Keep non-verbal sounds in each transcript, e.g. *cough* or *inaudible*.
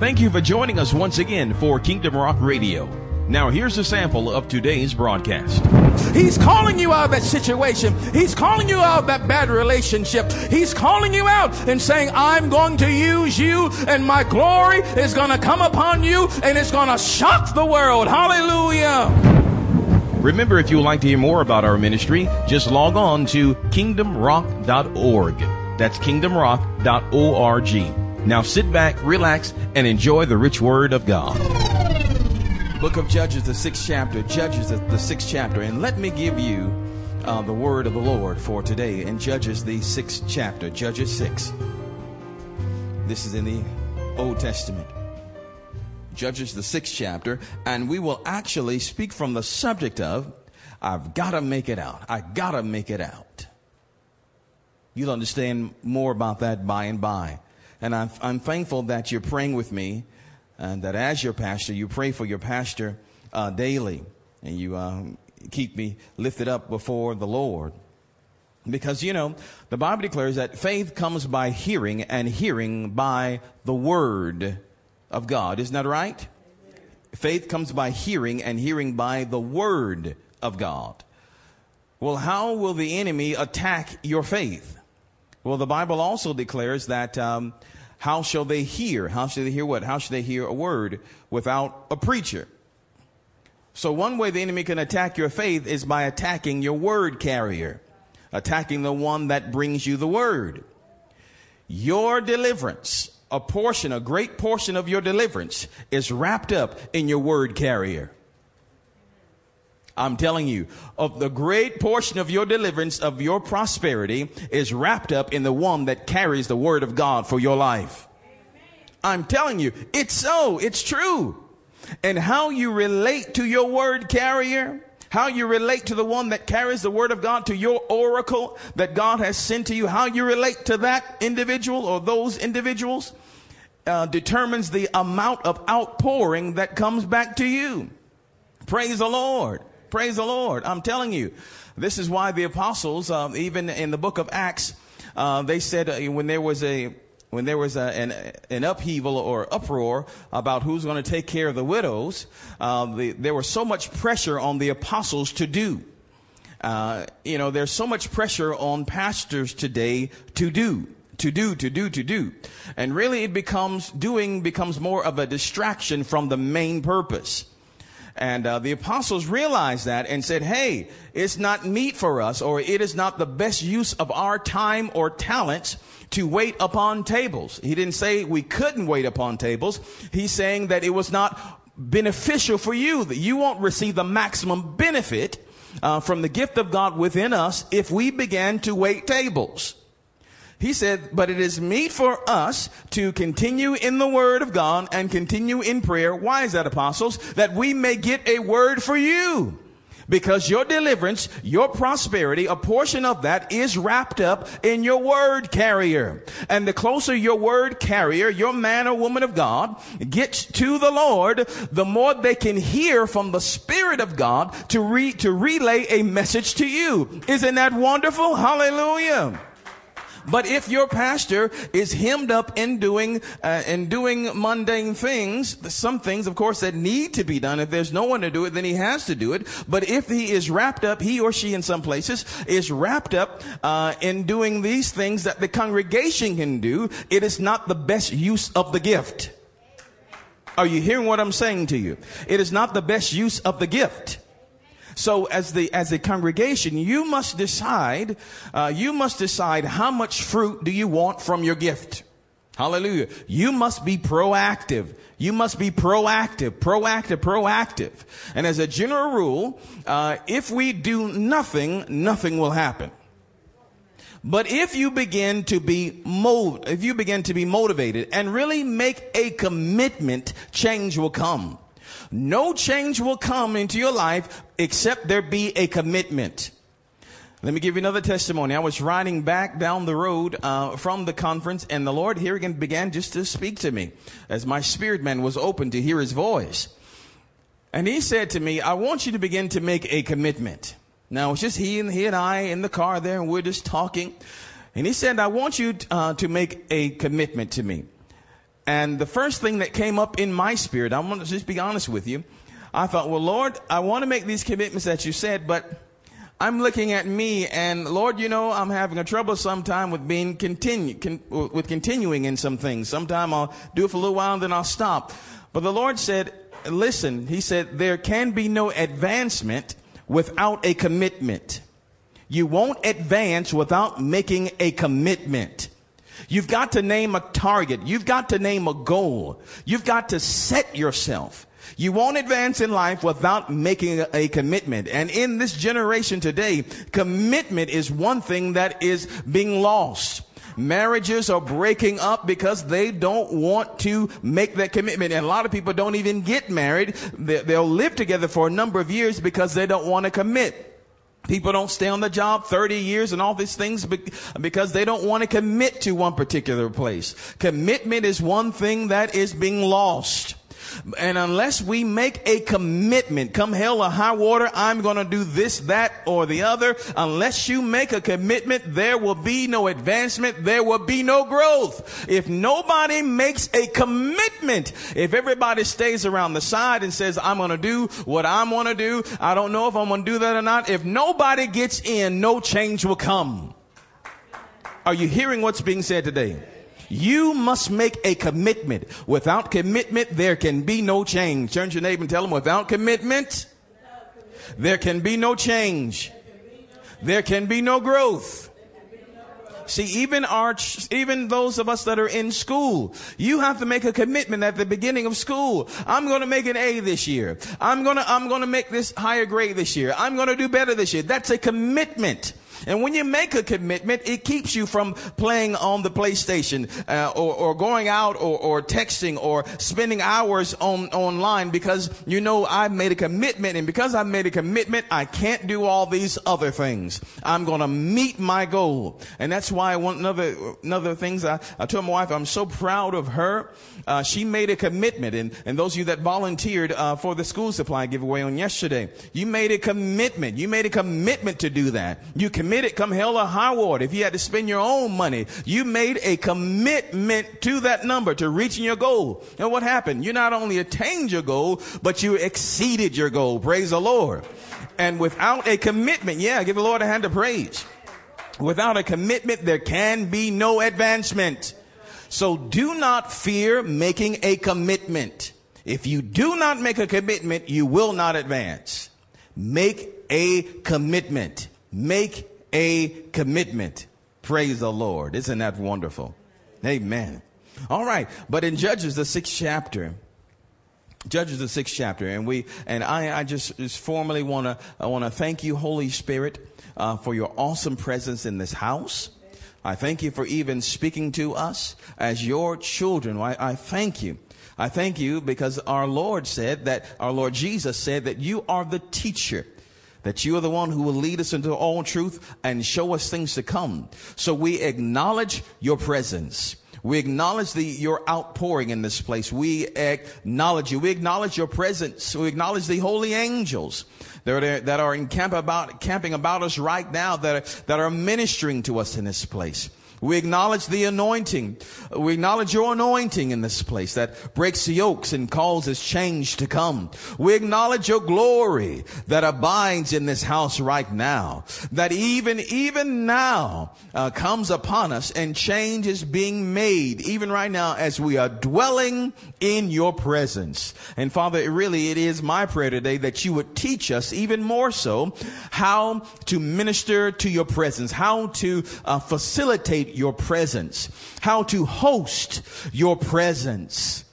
Thank you for joining us once again for Kingdom Rock Radio. Now, here's a sample of today's broadcast. He's calling you out of that situation. He's calling you out of that bad relationship. He's calling you out and saying, I'm going to use you and my glory is going to come upon you and it's going to shock the world. Hallelujah. Remember, if you would like to hear more about our ministry, just log on to kingdomrock.org. That's kingdomrock.org. Now sit back, relax, and enjoy the rich word of God. Book of Judges, the sixth chapter. Judges, the, the sixth chapter. And let me give you uh, the word of the Lord for today in Judges, the sixth chapter. Judges 6. This is in the Old Testament. Judges, the sixth chapter. And we will actually speak from the subject of I've got to make it out. I've got to make it out. You'll understand more about that by and by. And I'm, I'm thankful that you're praying with me and that as your pastor, you pray for your pastor uh, daily and you um, keep me lifted up before the Lord. Because, you know, the Bible declares that faith comes by hearing and hearing by the word of God. Isn't that right? Faith comes by hearing and hearing by the word of God. Well, how will the enemy attack your faith? Well, the Bible also declares that um, how shall they hear? How shall they hear what? How shall they hear a word without a preacher? So one way the enemy can attack your faith is by attacking your word carrier, attacking the one that brings you the word. Your deliverance, a portion, a great portion of your deliverance is wrapped up in your word carrier. I'm telling you, of the great portion of your deliverance, of your prosperity, is wrapped up in the one that carries the word of God for your life. I'm telling you, it's so, it's true. And how you relate to your word carrier, how you relate to the one that carries the word of God, to your oracle that God has sent to you, how you relate to that individual or those individuals, uh, determines the amount of outpouring that comes back to you. Praise the Lord. Praise the Lord. I'm telling you, this is why the apostles, uh, even in the book of Acts, uh, they said uh, when there was a when there was a, an, an upheaval or uproar about who's going to take care of the widows, uh, the, there was so much pressure on the apostles to do. Uh, you know, there's so much pressure on pastors today to do to do, to do, to do. And really it becomes, doing becomes more of a distraction from the main purpose. And uh, the apostles realized that and said, hey, it's not meet for us, or it is not the best use of our time or talents to wait upon tables. He didn't say we couldn't wait upon tables. He's saying that it was not beneficial for you, that you won't receive the maximum benefit uh, from the gift of God within us if we began to wait tables. He said, but it is meet for us to continue in the word of God and continue in prayer. Why is that, apostles? That we may get a word for you. Because your deliverance, your prosperity, a portion of that is wrapped up in your word carrier. And the closer your word carrier, your man or woman of God gets to the Lord, the more they can hear from the Spirit of God to re- to relay a message to you. Isn't that wonderful? Hallelujah. But if your pastor is hemmed up in doing uh, in doing mundane things, some things, of course, that need to be done. If there's no one to do it, then he has to do it. But if he is wrapped up, he or she, in some places, is wrapped up uh, in doing these things that the congregation can do, it is not the best use of the gift. Are you hearing what I'm saying to you? It is not the best use of the gift. So as the, as a congregation, you must decide, uh, you must decide how much fruit do you want from your gift. Hallelujah. You must be proactive. You must be proactive, proactive, proactive. And as a general rule, uh, if we do nothing, nothing will happen. But if you begin to be mold, if you begin to be motivated and really make a commitment, change will come. No change will come into your life except there be a commitment. Let me give you another testimony. I was riding back down the road uh, from the conference, and the Lord here again began just to speak to me as my spirit man was open to hear His voice. And He said to me, "I want you to begin to make a commitment." Now it's just he and he and I in the car there, and we're just talking. And He said, "I want you uh, to make a commitment to me." And the first thing that came up in my spirit, I want to just be honest with you. I thought, well, Lord, I want to make these commitments that you said, but I'm looking at me and Lord, you know, I'm having a trouble sometime with being continue, con, with continuing in some things. Sometime I'll do it for a little while and then I'll stop. But the Lord said, listen, he said, there can be no advancement without a commitment. You won't advance without making a commitment. You've got to name a target. You've got to name a goal. You've got to set yourself. You won't advance in life without making a, commitment. And in this generation today, commitment is one thing that is being lost. Marriages are breaking up because they don't want to make that commitment. And a lot of people don't even get married. They'll live together for a number of years because they don't want to commit. People don't stay on the job 30 years and all these things because they don't want to commit to one particular place. Commitment is one thing that is being lost. And unless we make a commitment, come hell or high water, I'm going to do this, that, or the other. Unless you make a commitment, there will be no advancement. There will be no growth. If nobody makes a commitment, if everybody stays around the side and says, I'm going to do what I'm going to do, I don't know if I'm going to do that or not. If nobody gets in, no change will come. Are you hearing what's being said today? You must make a commitment. Without commitment, there can be no change. Turn to your neighbor and tell them, without commitment, there can be no change. There can be no growth. See, even our, even those of us that are in school, you have to make a commitment at the beginning of school. I'm going to make an A this year. I'm going to, I'm going to make this higher grade this year. I'm going to do better this year. That's a commitment. And when you make a commitment, it keeps you from playing on the PlayStation uh, or, or, going out or, or, texting or spending hours on online because you know I've made a commitment. And because I've made a commitment, I can't do all these other things. I'm going to meet my goal. And that's why another, another things I, I told my wife, I'm so proud of her. Uh, she made a commitment. And, and those of you that volunteered uh, for the school supply giveaway on yesterday, you made a commitment. You made a commitment to do that. You committed come hell or high water. If you had to spend your own money, you made a commitment to that number to reaching your goal. And what happened? You not only attained your goal, but you exceeded your goal. Praise the Lord. And without a commitment, yeah, give the Lord a hand of praise. Without a commitment, there can be no advancement. So do not fear making a commitment. If you do not make a commitment, you will not advance. Make a commitment. Make a commitment. Praise the Lord. Isn't that wonderful? Amen. All right. But in Judges, the sixth chapter, Judges the sixth chapter, and we and I, I just, just formally want to I want to thank you, Holy Spirit, uh, for your awesome presence in this house. I thank you for even speaking to us as your children. I, I thank you. I thank you because our Lord said that our Lord Jesus said that you are the teacher that you are the one who will lead us into all truth and show us things to come. So we acknowledge your presence. We acknowledge the, your outpouring in this place. We acknowledge you. We acknowledge your presence. We acknowledge the holy angels that are, that are encamp about, camping about us right now that are, that are ministering to us in this place. We acknowledge the anointing. We acknowledge your anointing in this place that breaks the yokes and causes change to come. We acknowledge your glory that abides in this house right now. That even, even now uh, comes upon us and change is being made even right now as we are dwelling in your presence. And Father, really it is my prayer today that you would teach us even more so how to minister to your presence, how to uh, facilitate your presence, how to host your presence.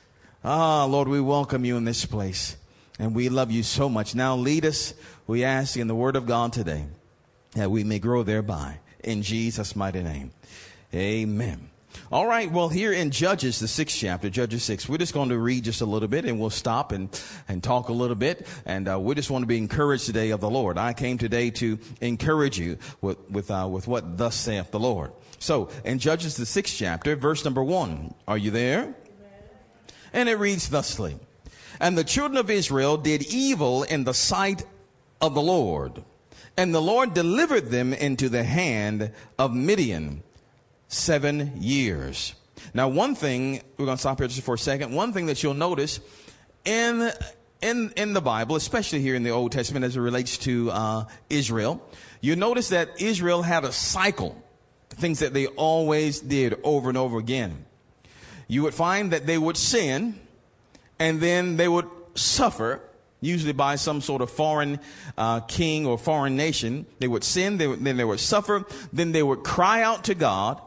Ah, Lord, we welcome you in this place and we love you so much. Now lead us, we ask in the word of God today that we may grow thereby in Jesus' mighty name. Amen. All right. Well, here in Judges, the sixth chapter, Judges six, we're just going to read just a little bit and we'll stop and, and talk a little bit. And, uh, we just want to be encouraged today of the Lord. I came today to encourage you with, with, uh, with what thus saith the Lord. So in Judges, the sixth chapter, verse number one, are you there? And it reads thusly, and the children of Israel did evil in the sight of the Lord. And the Lord delivered them into the hand of Midian seven years. Now, one thing, we're going to stop here just for a second. One thing that you'll notice in, in, in the Bible, especially here in the Old Testament as it relates to uh, Israel, you notice that Israel had a cycle, things that they always did over and over again. You would find that they would sin and then they would suffer usually by some sort of foreign uh, king or foreign nation. They would sin, they would, then they would suffer, then they would cry out to God.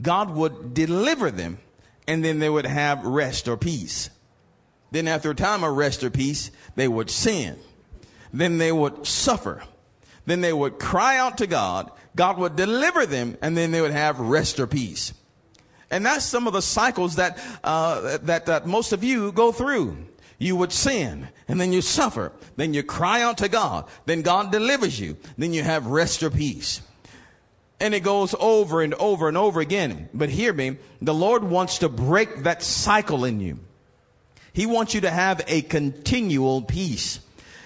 God would deliver them, and then they would have rest or peace. Then, after a time of rest or peace, they would sin. Then they would suffer. Then they would cry out to God. God would deliver them, and then they would have rest or peace. And that's some of the cycles that, uh, that, that most of you go through you would sin and then you suffer. Then you cry out to God. Then God delivers you. Then you have rest or peace. And it goes over and over and over again. But hear me, the Lord wants to break that cycle in you. He wants you to have a continual peace.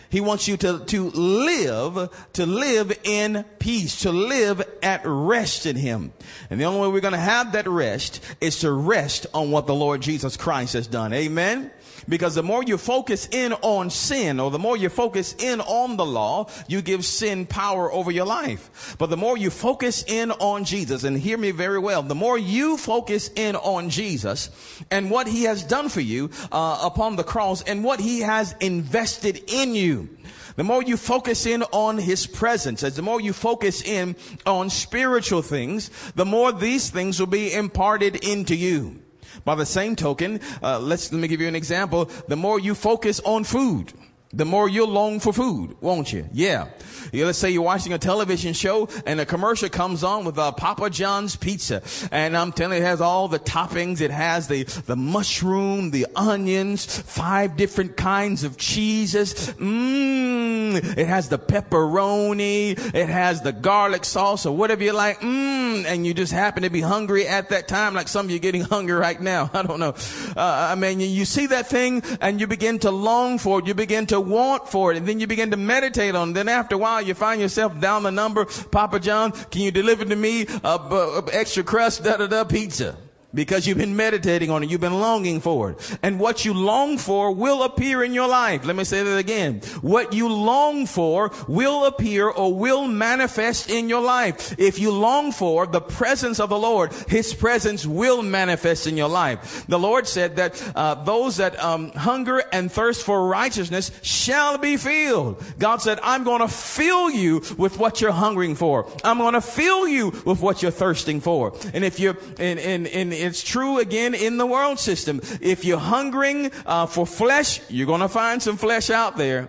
He wants you to, to live, to live in peace, to live at rest in Him. And the only way we're going to have that rest is to rest on what the Lord Jesus Christ has done. Amen. Because the more you focus in on sin or the more you focus in on the law, you give sin power over your life. But the more you focus in on Jesus, and hear me very well, the more you focus in on Jesus and what he has done for you uh, upon the cross and what he has invested in you, the more you focus in on his presence, as the more you focus in on spiritual things, the more these things will be imparted into you. By the same token, uh, let's let me give you an example. The more you focus on food, the more you'll long for food, won't you? Yeah. yeah. Let's say you're watching a television show and a commercial comes on with uh, Papa John's pizza. And I'm telling you, it has all the toppings. It has the, the mushroom, the onions, five different kinds of cheeses. Mmm. It has the pepperoni. It has the garlic sauce or whatever you like. Mmm. And you just happen to be hungry at that time, like some of you getting *laughs* hungry right now. I don't know. Uh, I mean, you see that thing and you begin to long for it. You begin to to want for it. And then you begin to meditate on it. Then after a while, you find yourself down the number, Papa John, can you deliver to me a, a, a extra crust, da da da pizza? Because you've been meditating on it. You've been longing for it. And what you long for will appear in your life. Let me say that again. What you long for will appear or will manifest in your life. If you long for the presence of the Lord, His presence will manifest in your life. The Lord said that uh, those that um, hunger and thirst for righteousness shall be filled. God said, I'm going to fill you with what you're hungering for. I'm going to fill you with what you're thirsting for. And if you're in, in, in it's true again in the world system. If you're hungering uh, for flesh, you're going to find some flesh out there.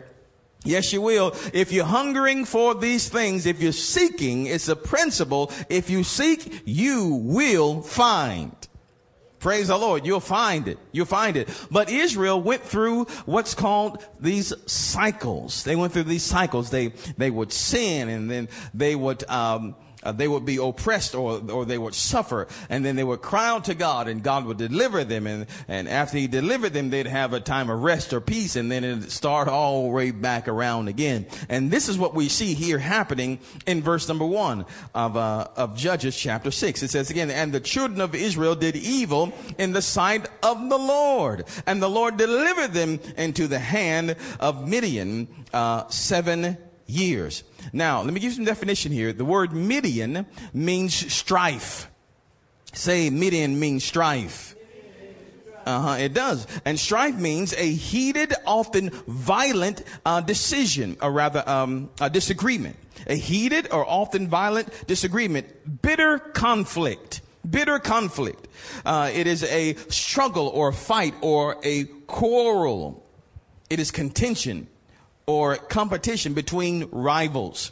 Yes, you will. If you're hungering for these things, if you're seeking, it's a principle. If you seek, you will find. Praise the Lord. You'll find it. You'll find it. But Israel went through what's called these cycles. They went through these cycles. They, they would sin and then they would, um, uh, they would be oppressed or, or they would suffer and then they would cry out to God and God would deliver them. And, and after he delivered them, they'd have a time of rest or peace and then it'd start all the way back around again. And this is what we see here happening in verse number one of, uh, of Judges chapter six. It says again, and the children of Israel did evil in the sight of the Lord and the Lord delivered them into the hand of Midian, uh, seven years. Now, let me give you some definition here. The word Midian means strife. Say Midian means strife. Uh-huh, it does. And strife means a heated, often violent uh, decision, or rather, um, a disagreement. A heated or often violent disagreement. Bitter conflict. Bitter conflict. Uh, it is a struggle or a fight or a quarrel. It is contention or competition between rivals.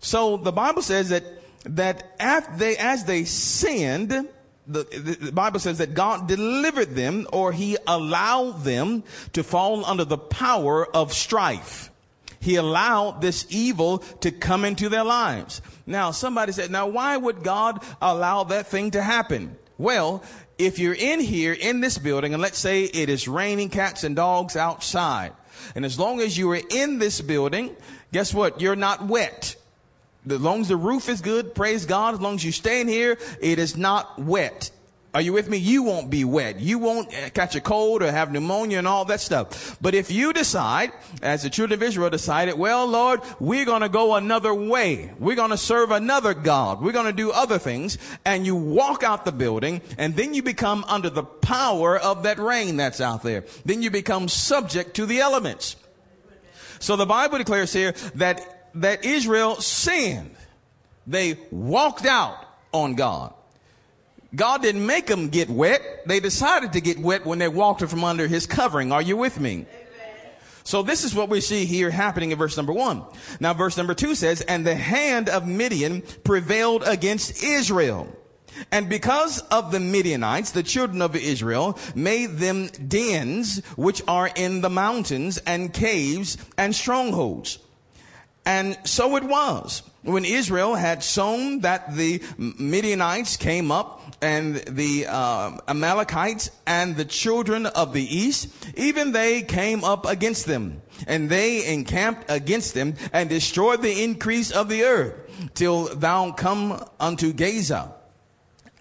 So the Bible says that that after they, as they sinned, the, the, Bible says that God delivered them or he allowed them to fall under the power of strife. He allowed this evil to come into their lives. Now, somebody said, now why would God allow that thing to happen? Well, if you're in here in this building and let's say it is raining cats and dogs outside, and as long as you are in this building, guess what? You're not wet. As long as the roof is good, praise God. As long as you stay in here, it is not wet. Are you with me? You won't be wet. You won't uh, catch a cold or have pneumonia and all that stuff. But if you decide, as the children of Israel decided, well, Lord, we're going to go another way. We're going to serve another God. We're going to do other things. And you walk out the building and then you become under the power of that rain that's out there. Then you become subject to the elements. So the Bible declares here that, that Israel sinned. They walked out on God. God didn't make them get wet. They decided to get wet when they walked from under his covering. Are you with me? So this is what we see here happening in verse number one. Now verse number two says, and the hand of Midian prevailed against Israel. And because of the Midianites, the children of Israel made them dens which are in the mountains and caves and strongholds. And so it was when Israel had sown that the Midianites came up and the uh, Amalekites and the children of the east, even they came up against them, and they encamped against them and destroyed the increase of the earth till thou come unto Gaza.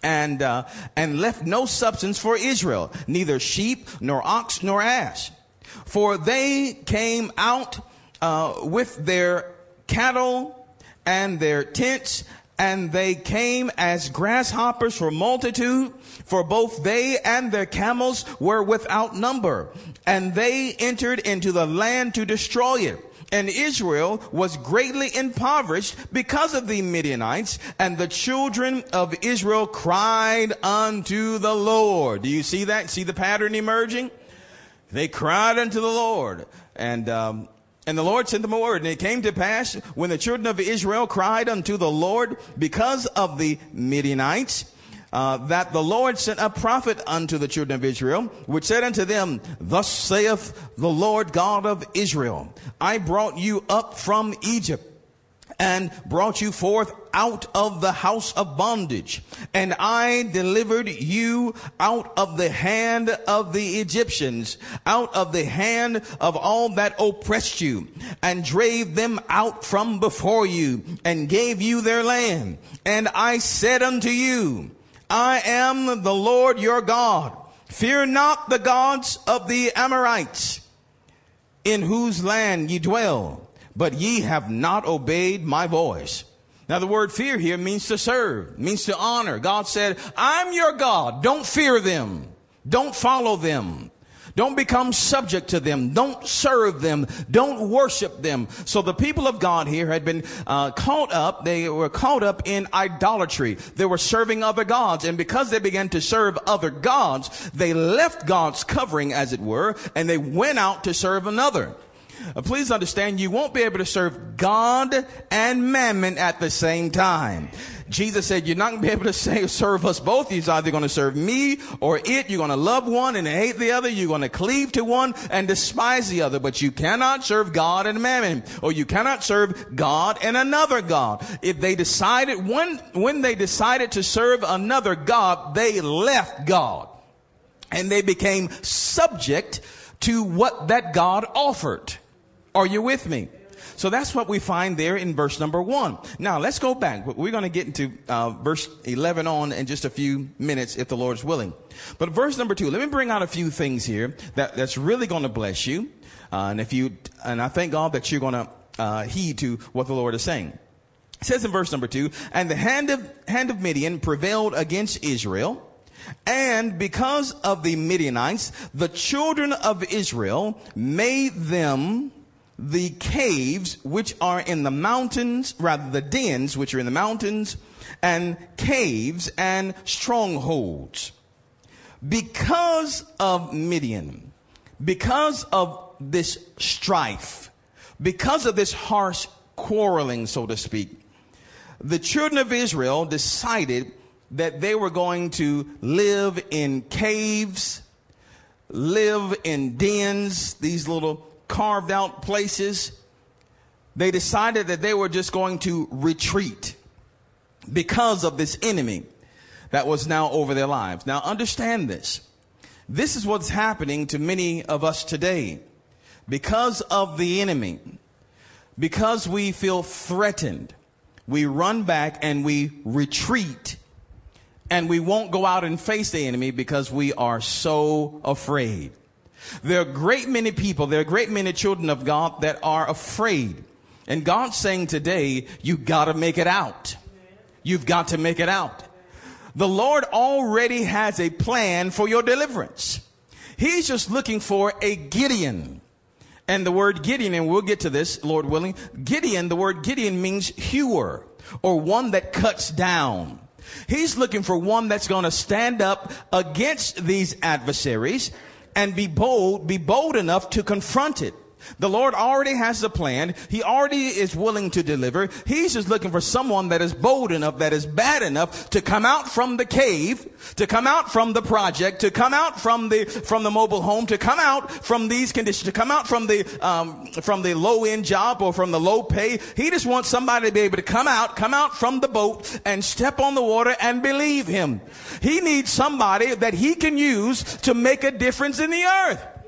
And uh, and left no substance for Israel, neither sheep nor ox nor ass, for they came out uh, with their cattle and their tents and they came as grasshoppers for multitude, for both they and their camels were without number, and they entered into the land to destroy it. And Israel was greatly impoverished because of the Midianites, and the children of Israel cried unto the Lord. Do you see that? See the pattern emerging? They cried unto the Lord. And um, and the Lord sent them a word. And it came to pass when the children of Israel cried unto the Lord because of the Midianites, uh, that the Lord sent a prophet unto the children of Israel, which said unto them, Thus saith the Lord God of Israel, I brought you up from Egypt and brought you forth out of the house of bondage. And I delivered you out of the hand of the Egyptians, out of the hand of all that oppressed you, and drave them out from before you, and gave you their land. And I said unto you, I am the Lord your God. Fear not the gods of the Amorites, in whose land ye dwell but ye have not obeyed my voice. Now the word fear here means to serve, means to honor. God said, I'm your God. Don't fear them. Don't follow them. Don't become subject to them. Don't serve them. Don't worship them. So the people of God here had been uh, caught up. They were caught up in idolatry. They were serving other gods. And because they began to serve other gods, they left God's covering, as it were, and they went out to serve another. Uh, please understand, you won't be able to serve God and mammon at the same time. Jesus said, you're not going to be able to say, serve us both. You're either going to serve me or it. You're going to love one and hate the other. You're going to cleave to one and despise the other. But you cannot serve God and mammon, or you cannot serve God and another God. If they decided, when, when they decided to serve another God, they left God. And they became subject to what that God offered. Are you with me? So that's what we find there in verse number one. Now let's go back. We're going to get into uh, verse 11 on in just a few minutes if the Lord is willing. But verse number two, let me bring out a few things here that, that's really going to bless you. Uh, and if you, and I thank God that you're going to uh, heed to what the Lord is saying. It says in verse number two, and the hand of, hand of Midian prevailed against Israel. And because of the Midianites, the children of Israel made them the caves which are in the mountains, rather the dens which are in the mountains, and caves and strongholds. Because of Midian, because of this strife, because of this harsh quarreling, so to speak, the children of Israel decided that they were going to live in caves, live in dens, these little carved out places, they decided that they were just going to retreat because of this enemy that was now over their lives. Now understand this. This is what's happening to many of us today. Because of the enemy, because we feel threatened, we run back and we retreat and we won't go out and face the enemy because we are so afraid. There are great many people, there are great many children of God that are afraid. And God's saying today, you gotta make it out. You've got to make it out. The Lord already has a plan for your deliverance. He's just looking for a Gideon. And the word Gideon, and we'll get to this, Lord willing, Gideon, the word Gideon means hewer or one that cuts down. He's looking for one that's going to stand up against these adversaries and be bold, be bold enough to confront it. The Lord already has a plan. He already is willing to deliver. He's just looking for someone that is bold enough, that is bad enough to come out from the cave, to come out from the project, to come out from the, from the mobile home, to come out from these conditions, to come out from the, um, from the low end job or from the low pay. He just wants somebody to be able to come out, come out from the boat and step on the water and believe him. He needs somebody that he can use to make a difference in the earth.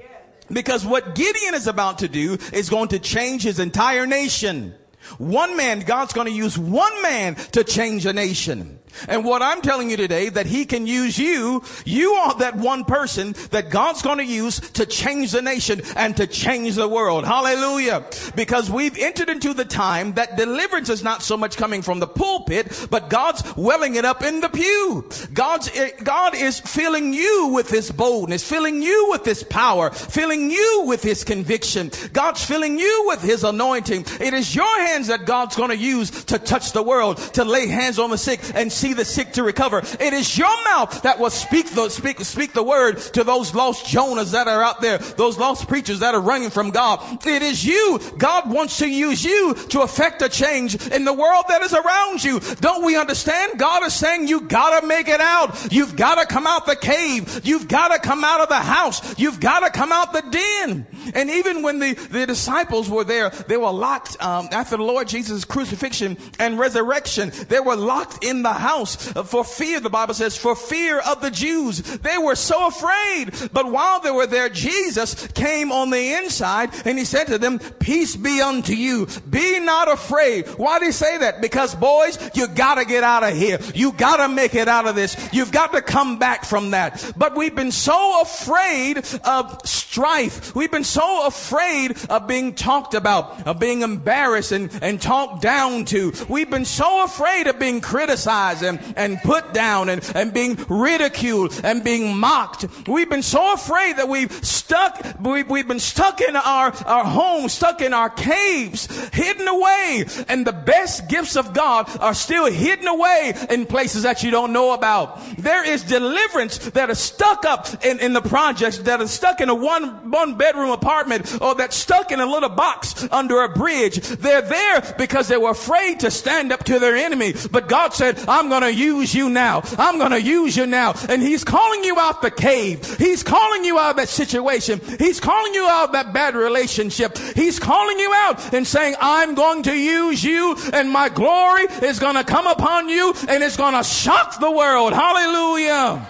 Because what Gideon is about to do is going to change his entire nation. One man, God's going to use one man to change a nation. And what I'm telling you today, that he can use you, you are that one person that God's going to use to change the nation and to change the world. Hallelujah. Because we've entered into the time that deliverance is not so much coming from the pulpit, but God's welling it up in the pew. God's, eh, God is filling you with his boldness, filling you with his power, filling you with his conviction. God's filling you with his anointing. It is your hands that God's going to use to touch the world, to lay hands on the sick and see the sick to recover. It is your mouth that will speak the, speak, speak the word to those lost Jonahs that are out there, those lost preachers that are running from God. It is you. God wants to use you to affect a change in the world that is around you. Don't we understand? God is saying you gotta make it out. You've gotta come out the cave. You've gotta come out of the house. You've gotta come out the den. And even when the, the disciples were there, they were locked um, after the Lord Jesus' crucifixion and resurrection. They were locked in the house house for fear, the Bible says, for fear of the Jews. They were so afraid. But while they were there, Jesus came on the inside and he said to them, peace be unto you. Be not afraid. Why did he say that? Because boys, you gotta get out of here. You gotta make it out of this. You've got to come back from that. But we've been so afraid of strife. We've been so afraid of being talked about, of being embarrassed and, and talked down to. We've been so afraid of being criticized and, and put down and, and being ridiculed and being mocked. We've been so afraid that we've stuck, we, we've been stuck in our, our homes, stuck in our caves, hidden away. And the best gifts of God are still hidden away in places that you don't know about. There is deliverance that is stuck up in, in the projects, that is stuck in a one, one bedroom apartment or that's stuck in a little box under a bridge. They're there because they were afraid to stand up to their enemy. But God said, I'm going to use you now. I'm going to use you now. And he's calling you out the cave. He's calling you out of that situation. He's calling you out of that bad relationship. He's calling you out and saying, I'm going to use you and my glory is going to come upon you and it's going to shock the world. Hallelujah.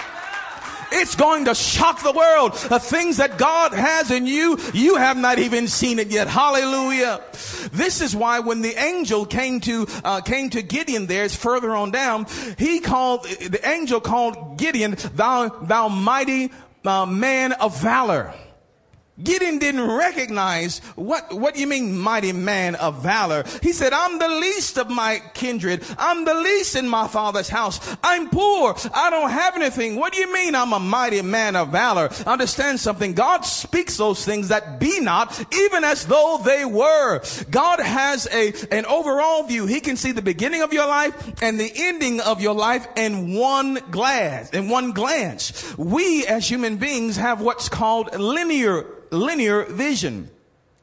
It's going to shock the world. The things that God has in you, you have not even seen it yet. Hallelujah. This is why when the angel came to, uh, came to Gideon there's further on down, he called, the angel called Gideon, thou, thou mighty uh, man of valor. Gideon didn't recognize what, what you mean mighty man of valor. He said, I'm the least of my kindred. I'm the least in my father's house. I'm poor. I don't have anything. What do you mean I'm a mighty man of valor? Understand something. God speaks those things that be not even as though they were. God has a, an overall view. He can see the beginning of your life and the ending of your life in one glance, in one glance. We as human beings have what's called linear linear vision.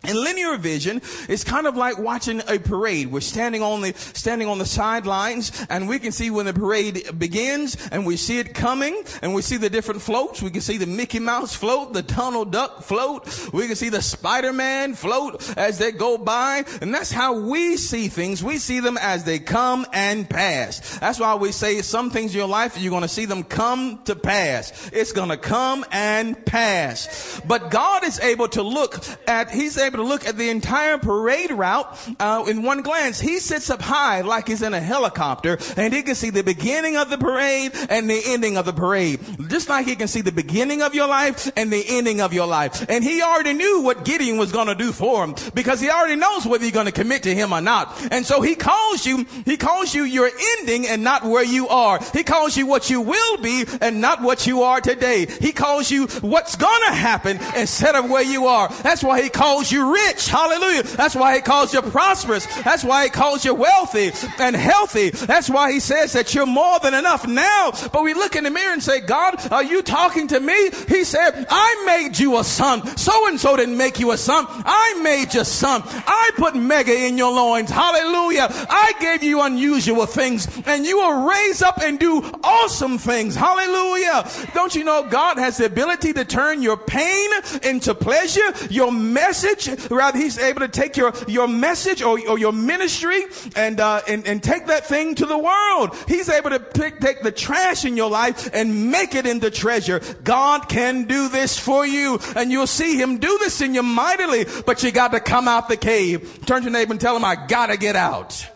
And linear vision is kind of like watching a parade. We're standing on the, standing on the sidelines and we can see when the parade begins and we see it coming and we see the different floats. We can see the Mickey Mouse float, the Donald Duck float. We can see the Spider-Man float as they go by. And that's how we see things. We see them as they come and pass. That's why we say some things in your life, you're going to see them come to pass. It's going to come and pass. But God is able to look at, He's able to look at the entire parade route uh, in one glance. He sits up high like he's in a helicopter, and he can see the beginning of the parade and the ending of the parade. Just like he can see the beginning of your life and the ending of your life. And he already knew what Gideon was going to do for him because he already knows whether you're going to commit to him or not. And so he calls you, he calls you your ending and not where you are. He calls you what you will be and not what you are today. He calls you what's going to happen instead of where you are. That's why he calls you rich. Hallelujah. That's why he calls you prosperous. That's why he calls you wealthy and healthy. That's why he says that you're more than enough now. But we look in the mirror and say, God, are you talking to me? He said, I made you a son. So and so didn't make you a son. I made you a son. I put mega in your loins. Hallelujah. I gave you unusual things and you will raise up and do awesome things. Hallelujah. Don't you know God has the ability to turn your pain into pleasure, your message, rather he's able to take your, your message or, or your ministry and, uh, and, and take that thing to the world. He's able to pick, take the trash in your life and make it into treasure. God can do this for you and you'll see him do this in you mightily, but you got to come out the cave. Turn to your neighbor and tell him, I gotta get out.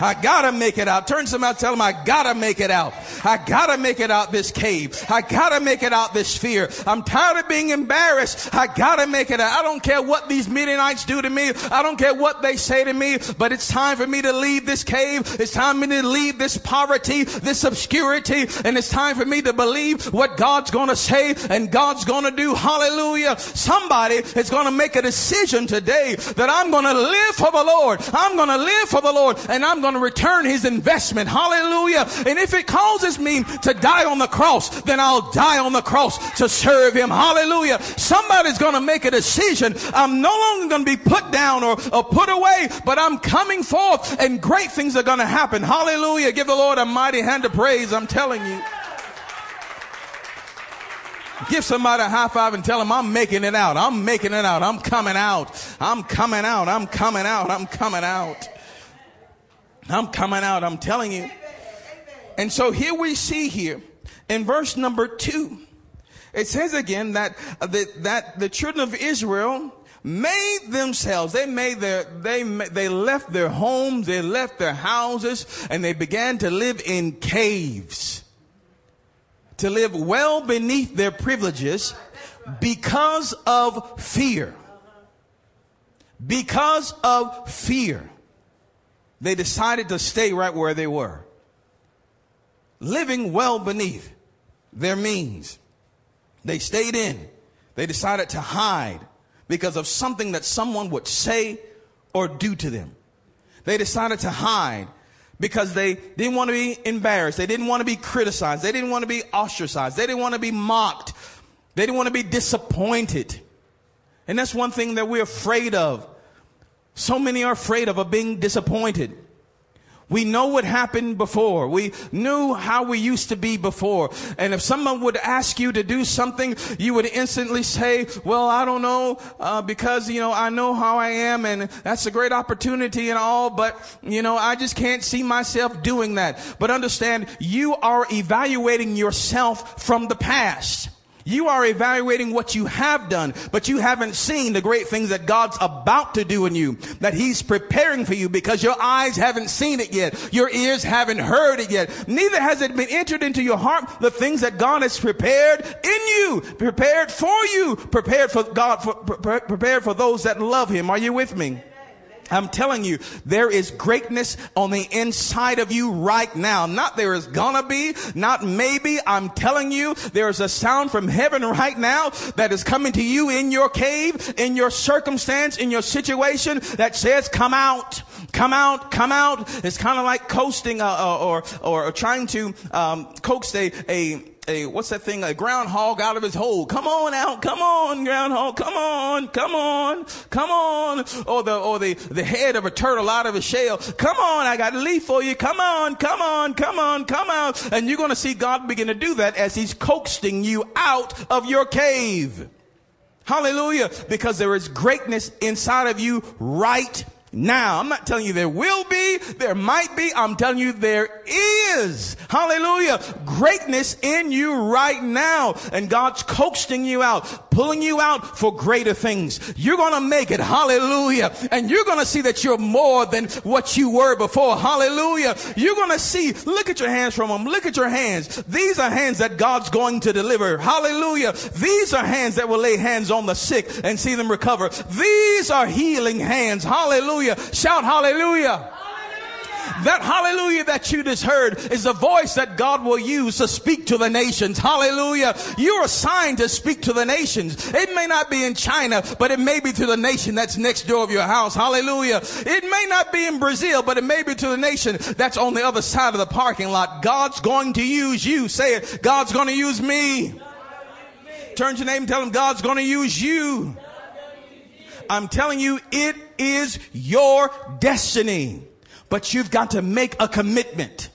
I gotta make it out. Turn to somebody, tell them I gotta make it out. I gotta make it out this cave. I gotta make it out this fear. I'm tired of being embarrassed. I gotta make it out. I don't care what these Midianites do to me. I don't care what they say to me, but it's time for me to leave this cave. It's time for me to leave this poverty, this obscurity, and it's time for me to believe what God's gonna say and God's gonna do. Hallelujah. Somebody is gonna make a decision today that I'm gonna live for the Lord. I'm gonna live for the Lord and I'm gonna return his investment. Hallelujah. And if it causes me to die on the cross, then I'll die on the cross to serve him. Hallelujah. Somebody's going to make a decision. I'm no longer going to be put down or, or put away, but I'm coming forth and great things are going to happen. Hallelujah. Give the Lord a mighty hand of praise. I'm telling you. Give somebody a high five and tell them I'm making it out. I'm making it out. I'm coming out. I'm coming out. I'm coming out. I'm coming out. I'm coming out, I'm telling you. And so here we see here in verse number two, it says again that, uh, that, that the children of Israel made themselves, they made their, they, they left their homes, they left their houses, and they began to live in caves. To live well beneath their privileges because of fear. Because of fear. They decided to stay right where they were, living well beneath their means. They stayed in. They decided to hide because of something that someone would say or do to them. They decided to hide because they didn't want to be embarrassed. They didn't want to be criticized. They didn't want to be ostracized. They didn't want to be mocked. They didn't want to be disappointed. And that's one thing that we're afraid of so many are afraid of, of being disappointed. We know what happened before. We knew how we used to be before. And if someone would ask you to do something, you would instantly say, well, I don't know, uh, because, you know, I know how I am and that's a great opportunity and all, but, you know, I just can't see myself doing that. But understand, you are evaluating yourself from the past. You are evaluating what you have done, but you haven't seen the great things that God's about to do in you, that He's preparing for you because your eyes haven't seen it yet. Your ears haven't heard it yet. Neither has it been entered into your heart the things that God has prepared in you, prepared for you, prepared for God, for, prepared for those that love Him. Are you with me? I'm telling you, there is greatness on the inside of you right now. Not there is gonna be, not maybe. I'm telling you, there is a sound from heaven right now that is coming to you in your cave, in your circumstance, in your situation that says, come out, come out, come out. It's kind of like coasting uh, uh, or, or, or trying to um, coax a, a a what's that thing? A groundhog out of his hole. Come on out. Come on, groundhog. Come on. Come on. Come on. Or the or the the head of a turtle out of his shell. Come on. I got a leaf for you. Come on. Come on. Come on. Come out. And you're going to see God begin to do that as He's coaxing you out of your cave. Hallelujah. Because there is greatness inside of you right now. I'm not telling you there will be, there might be. I'm telling you there is. Hallelujah. Greatness in you right now. And God's coaxing you out, pulling you out for greater things. You're going to make it. Hallelujah. And you're going to see that you're more than what you were before. Hallelujah. You're going to see, look at your hands from them. Look at your hands. These are hands that God's going to deliver. Hallelujah. These are hands that will lay hands on the sick and see them recover. These are healing hands. Hallelujah hallelujah. Shout hallelujah. That hallelujah that you just heard is the voice that God will use to speak to the nations. Hallelujah. You're assigned to speak to the nations. It may not be in China, but it may be to the nation that's next door of your house. Hallelujah. It may not be in Brazil, but it may be to the nation that's on the other side of the parking lot. God's going to use you. Say it. God's going to use me. Turn to your name and tell him God's going to use you. I'm telling you, it is your destiny. But you've got to make a commitment.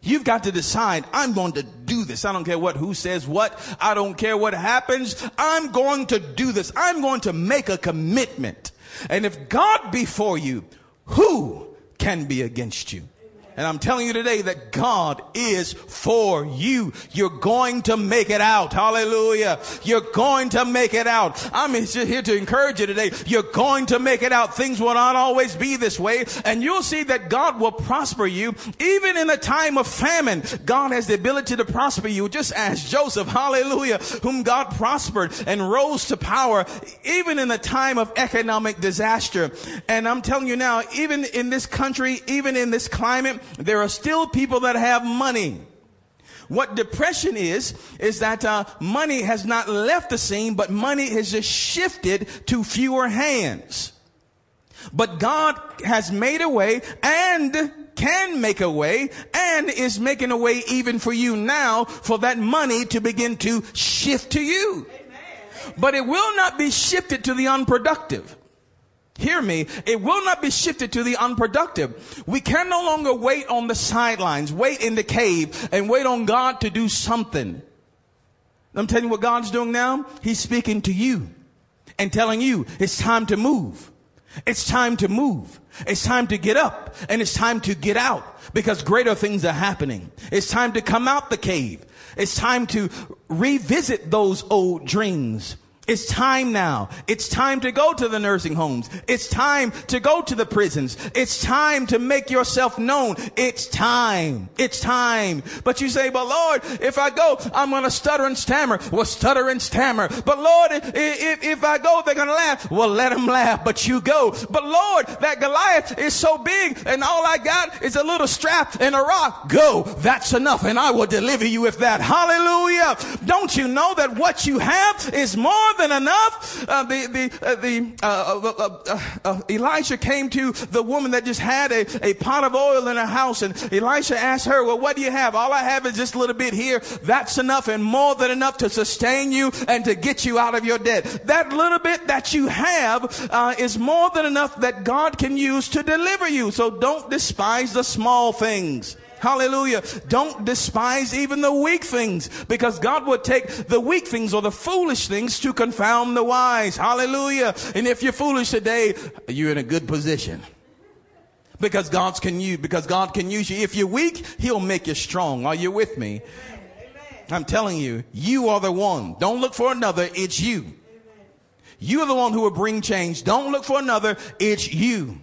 You've got to decide, I'm going to do this. I don't care what, who says what. I don't care what happens. I'm going to do this. I'm going to make a commitment. And if God be for you, who can be against you? And I'm telling you today that God is for you. You're going to make it out. Hallelujah. You're going to make it out. I'm here to encourage you today. You're going to make it out. Things will not always be this way. And you'll see that God will prosper you. Even in a time of famine, God has the ability to prosper you. Just ask Joseph, hallelujah, whom God prospered and rose to power, even in a time of economic disaster. And I'm telling you now, even in this country, even in this climate, there are still people that have money. What depression is, is that uh, money has not left the scene, but money has just shifted to fewer hands. But God has made a way and can make a way and is making a way even for you now for that money to begin to shift to you. Amen. But it will not be shifted to the unproductive. Hear me. It will not be shifted to the unproductive. We can no longer wait on the sidelines, wait in the cave and wait on God to do something. I'm telling you what God's doing now. He's speaking to you and telling you it's time to move. It's time to move. It's time to get up and it's time to get out because greater things are happening. It's time to come out the cave. It's time to revisit those old dreams. It's time now. It's time to go to the nursing homes. It's time to go to the prisons. It's time to make yourself known. It's time. It's time. But you say, but Lord, if I go, I'm going to stutter and stammer. Well, stutter and stammer. But Lord, if, if I go, they're going to laugh. Well, let them laugh, but you go. But Lord, that Goliath is so big and all I got is a little strap and a rock. Go. That's enough and I will deliver you with that. Hallelujah. Don't you know that what you have is more than enough. Uh, the the uh, the uh, uh, uh, Elisha came to the woman that just had a, a pot of oil in her house, and Elisha asked her, "Well, what do you have? All I have is just a little bit here. That's enough, and more than enough to sustain you and to get you out of your debt. That little bit that you have uh, is more than enough that God can use to deliver you. So don't despise the small things." Hallelujah. Don't despise even the weak things because God will take the weak things or the foolish things to confound the wise. Hallelujah. And if you're foolish today, you're in a good position. Because God's can use, because God can use you. If you're weak, He'll make you strong. Are you with me? I'm telling you, you are the one. Don't look for another. It's you. You are the one who will bring change. Don't look for another. It's you.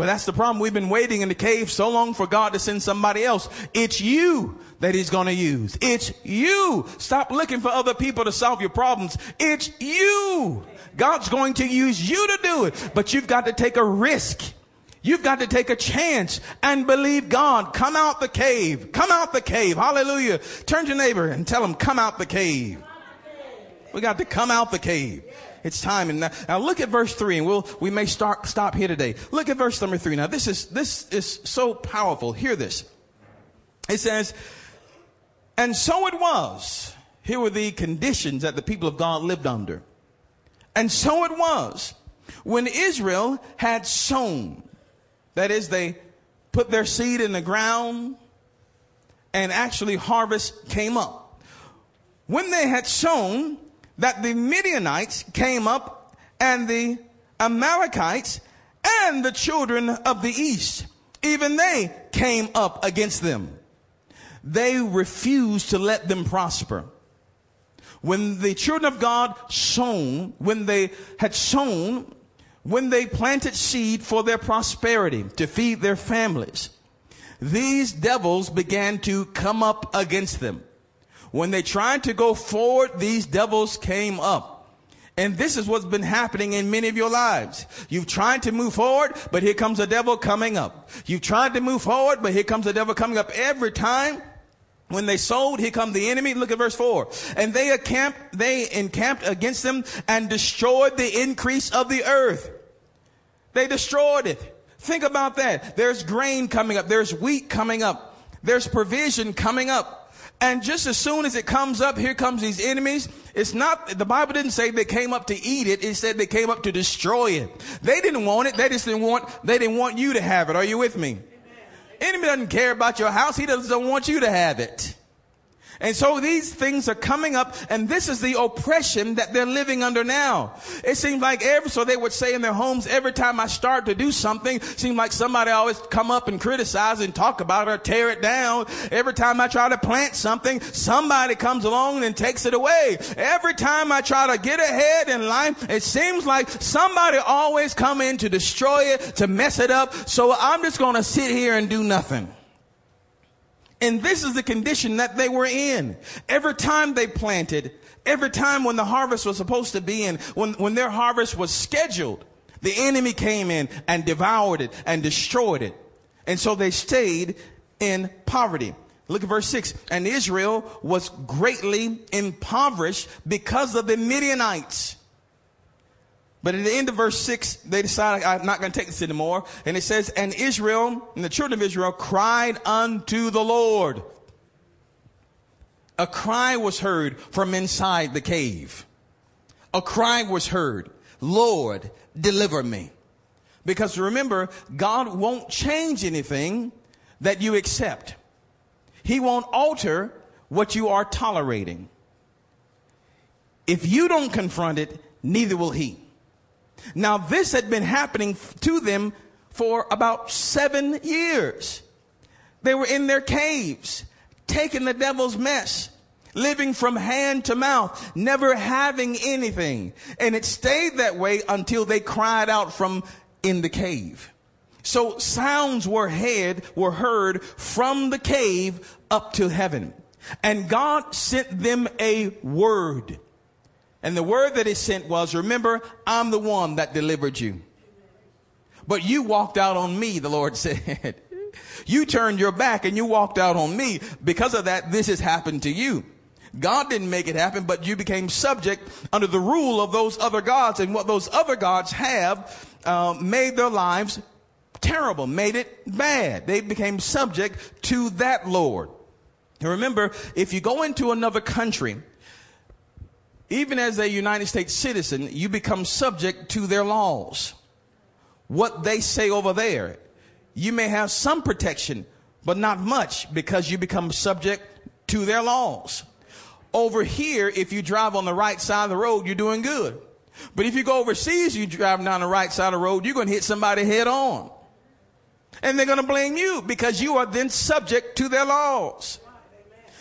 But that's the problem. We've been waiting in the cave so long for God to send somebody else. It's you that he's going to use. It's you. Stop looking for other people to solve your problems. It's you. God's going to use you to do it, but you've got to take a risk. You've got to take a chance and believe God. Come out the cave. Come out the cave. Hallelujah. Turn to your neighbor and tell him, come out the cave. We got to come out the cave. It's time. And now, now, look at verse three and we'll, we may start, stop here today. Look at verse number three. Now this is, this is so powerful. Hear this. It says, and so it was. Here were the conditions that the people of God lived under. And so it was when Israel had sown. That is, they put their seed in the ground and actually harvest came up. When they had sown, that the Midianites came up and the Amalekites and the children of the east, even they came up against them. They refused to let them prosper. When the children of God sown, when they had sown, when they planted seed for their prosperity to feed their families, these devils began to come up against them. When they tried to go forward, these devils came up. And this is what's been happening in many of your lives. You've tried to move forward, but here comes a devil coming up. You've tried to move forward, but here comes a devil coming up every time. When they sold, here come the enemy. Look at verse four. And they encamped, they encamped against them and destroyed the increase of the earth. They destroyed it. Think about that. There's grain coming up. There's wheat coming up. There's provision coming up. And just as soon as it comes up, here comes these enemies. It's not, the Bible didn't say they came up to eat it. It said they came up to destroy it. They didn't want it. They just didn't want, they didn't want you to have it. Are you with me? Enemy doesn't care about your house. He doesn't want you to have it. And so these things are coming up and this is the oppression that they're living under now. It seems like every, so they would say in their homes, every time I start to do something, seems like somebody always come up and criticize and talk about it or tear it down. Every time I try to plant something, somebody comes along and takes it away. Every time I try to get ahead in life, it seems like somebody always come in to destroy it, to mess it up. So I'm just going to sit here and do nothing. And this is the condition that they were in. Every time they planted, every time when the harvest was supposed to be in, when, when their harvest was scheduled, the enemy came in and devoured it and destroyed it. And so they stayed in poverty. Look at verse 6. And Israel was greatly impoverished because of the Midianites. But at the end of verse 6, they decide, I'm not going to take this anymore. And it says, And Israel, and the children of Israel cried unto the Lord. A cry was heard from inside the cave. A cry was heard, Lord, deliver me. Because remember, God won't change anything that you accept. He won't alter what you are tolerating. If you don't confront it, neither will He. Now, this had been happening to them for about seven years. They were in their caves, taking the devil's mess, living from hand to mouth, never having anything. And it stayed that way until they cried out from in the cave. So sounds were heard, were heard from the cave up to heaven. And God sent them a word. And the word that he sent was, remember, I'm the one that delivered you. But you walked out on me, the Lord *laughs* said. you turned your back and you walked out on me. Because of that, this has happened to you. God didn't make it happen, but you became subject under the rule of those other gods. And what those other gods have uh, made their lives terrible, made it bad. They became subject to that Lord. And remember, if you go into another country even as a United States citizen, you become subject to their laws. What they say over there. You may have some protection, but not much because you become subject to their laws. Over here, if you drive on the right side of the road, you're doing good. But if you go overseas, you drive down the right side of the road, you're going to hit somebody head on. And they're going to blame you because you are then subject to their laws.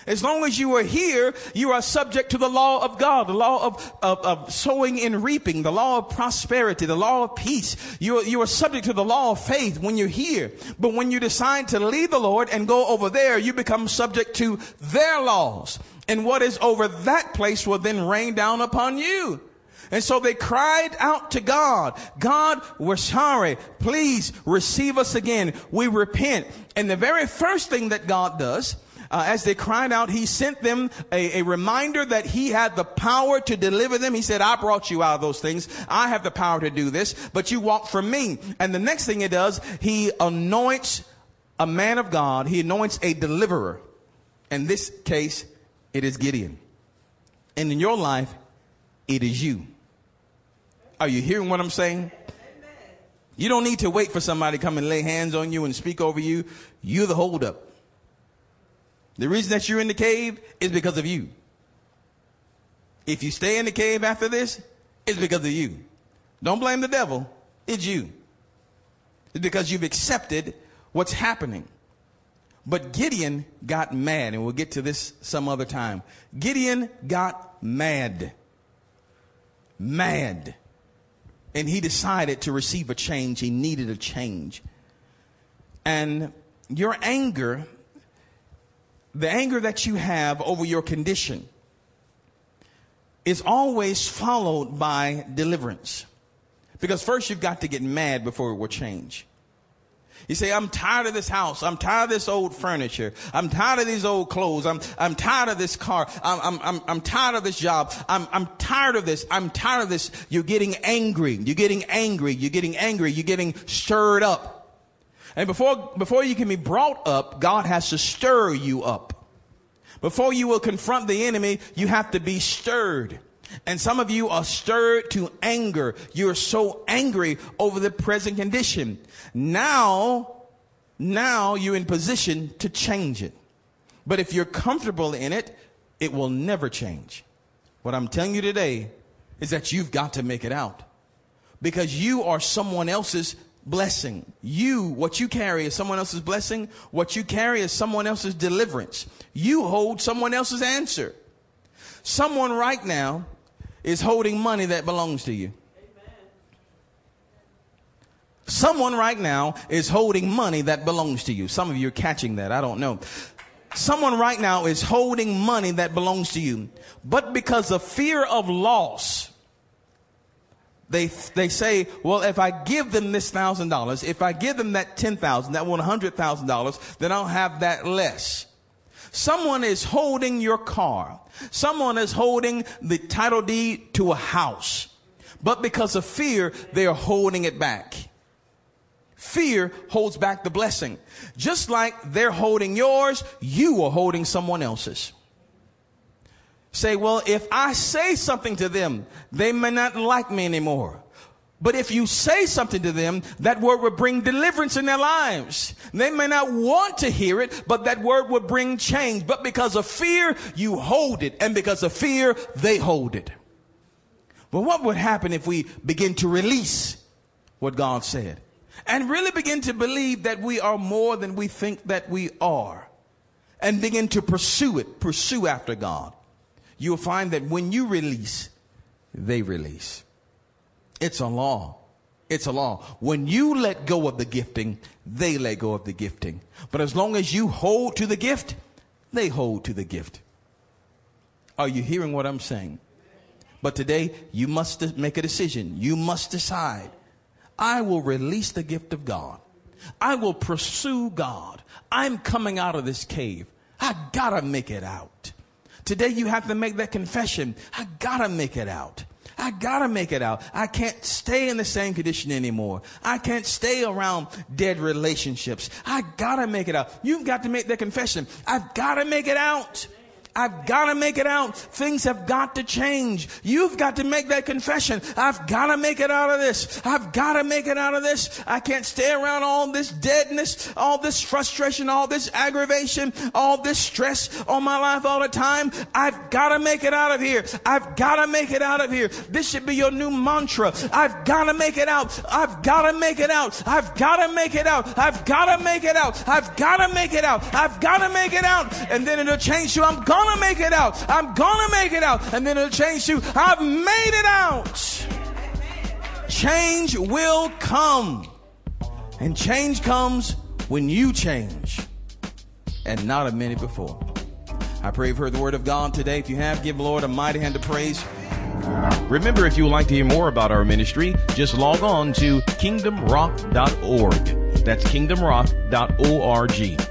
As long as you are here, you are subject to the law of God, the law of, of, of sowing and reaping, the law of prosperity, the law of peace. You are, you are subject to the law of faith when you're here. But when you decide to leave the Lord and go over there, you become subject to their laws. And what is over that place will then rain down upon you. And so they cried out to God, God, we're sorry. Please receive us again. We repent. And the very first thing that God does uh, as they cried out, he sent them a, a reminder that he had the power to deliver them. He said, I brought you out of those things. I have the power to do this, but you walk from me. And the next thing he does, he anoints a man of God. He anoints a deliverer. In this case, it is Gideon. And in your life, it is you. Are you hearing what I'm saying? You don't need to wait for somebody to come and lay hands on you and speak over you. You're the holdup. The reason that you're in the cave is because of you. If you stay in the cave after this, it's because of you. Don't blame the devil. It's you. It's because you've accepted what's happening. But Gideon got mad, and we'll get to this some other time. Gideon got mad. Mad. And he decided to receive a change. He needed a change. And your anger, the anger that you have over your condition, is always followed by deliverance. Because first you've got to get mad before it will change. You say, I'm tired of this house. I'm tired of this old furniture. I'm tired of these old clothes. I'm, I'm tired of this car. I'm, I'm, I'm, I'm tired of this job. I'm, I'm tired of this. I'm tired of this. You're getting angry. You're getting angry. You're getting angry. You're getting stirred up. And before, before you can be brought up, God has to stir you up. Before you will confront the enemy, you have to be stirred. And some of you are stirred to anger. You're so angry over the present condition. Now, now you're in position to change it. But if you're comfortable in it, it will never change. What I'm telling you today is that you've got to make it out. Because you are someone else's blessing. You, what you carry is someone else's blessing. What you carry is someone else's deliverance. You hold someone else's answer. Someone right now is holding money that belongs to you. Someone right now is holding money that belongs to you. Some of you are catching that. I don't know. Someone right now is holding money that belongs to you. But because of fear of loss, they, they say, well, if I give them this thousand dollars, if I give them that ten thousand, that one hundred thousand dollars, then I'll have that less. Someone is holding your car. Someone is holding the title deed to a house. But because of fear, they are holding it back. Fear holds back the blessing. Just like they're holding yours, you are holding someone else's. Say, well, if I say something to them, they may not like me anymore. But if you say something to them, that word will bring deliverance in their lives. They may not want to hear it, but that word will bring change. But because of fear, you hold it. And because of fear, they hold it. But what would happen if we begin to release what God said and really begin to believe that we are more than we think that we are and begin to pursue it, pursue after God? You'll find that when you release, they release. It's a law. It's a law. When you let go of the gifting, they let go of the gifting. But as long as you hold to the gift, they hold to the gift. Are you hearing what I'm saying? But today, you must make a decision. You must decide. I will release the gift of God. I will pursue God. I'm coming out of this cave. I gotta make it out. Today, you have to make that confession. I gotta make it out. I gotta make it out. I can't stay in the same condition anymore. I can't stay around dead relationships. I gotta make it out. You've got to make that confession. I've gotta make it out. I've got to make it out. Things have got to change. You've got to make that confession. I've got to make it out of this. I've got to make it out of this. I can't stay around all this deadness, all this frustration, all this aggravation, all this stress on my life all the time. I've got to make it out of here. I've got to make it out of here. This should be your new mantra. I've got to make it out. I've got to make it out. I've got to make it out. I've got to make it out. I've got to make it out. I've got to make it out. And then it'll change you. I'm gonna gonna make it out. I'm gonna make it out. And then it'll change you. I've made it out. Change will come. And change comes when you change and not a minute before. I pray you've heard the word of God today. If you have, give the Lord a mighty hand of praise. Remember, if you would like to hear more about our ministry, just log on to kingdomrock.org. That's kingdomrock.org.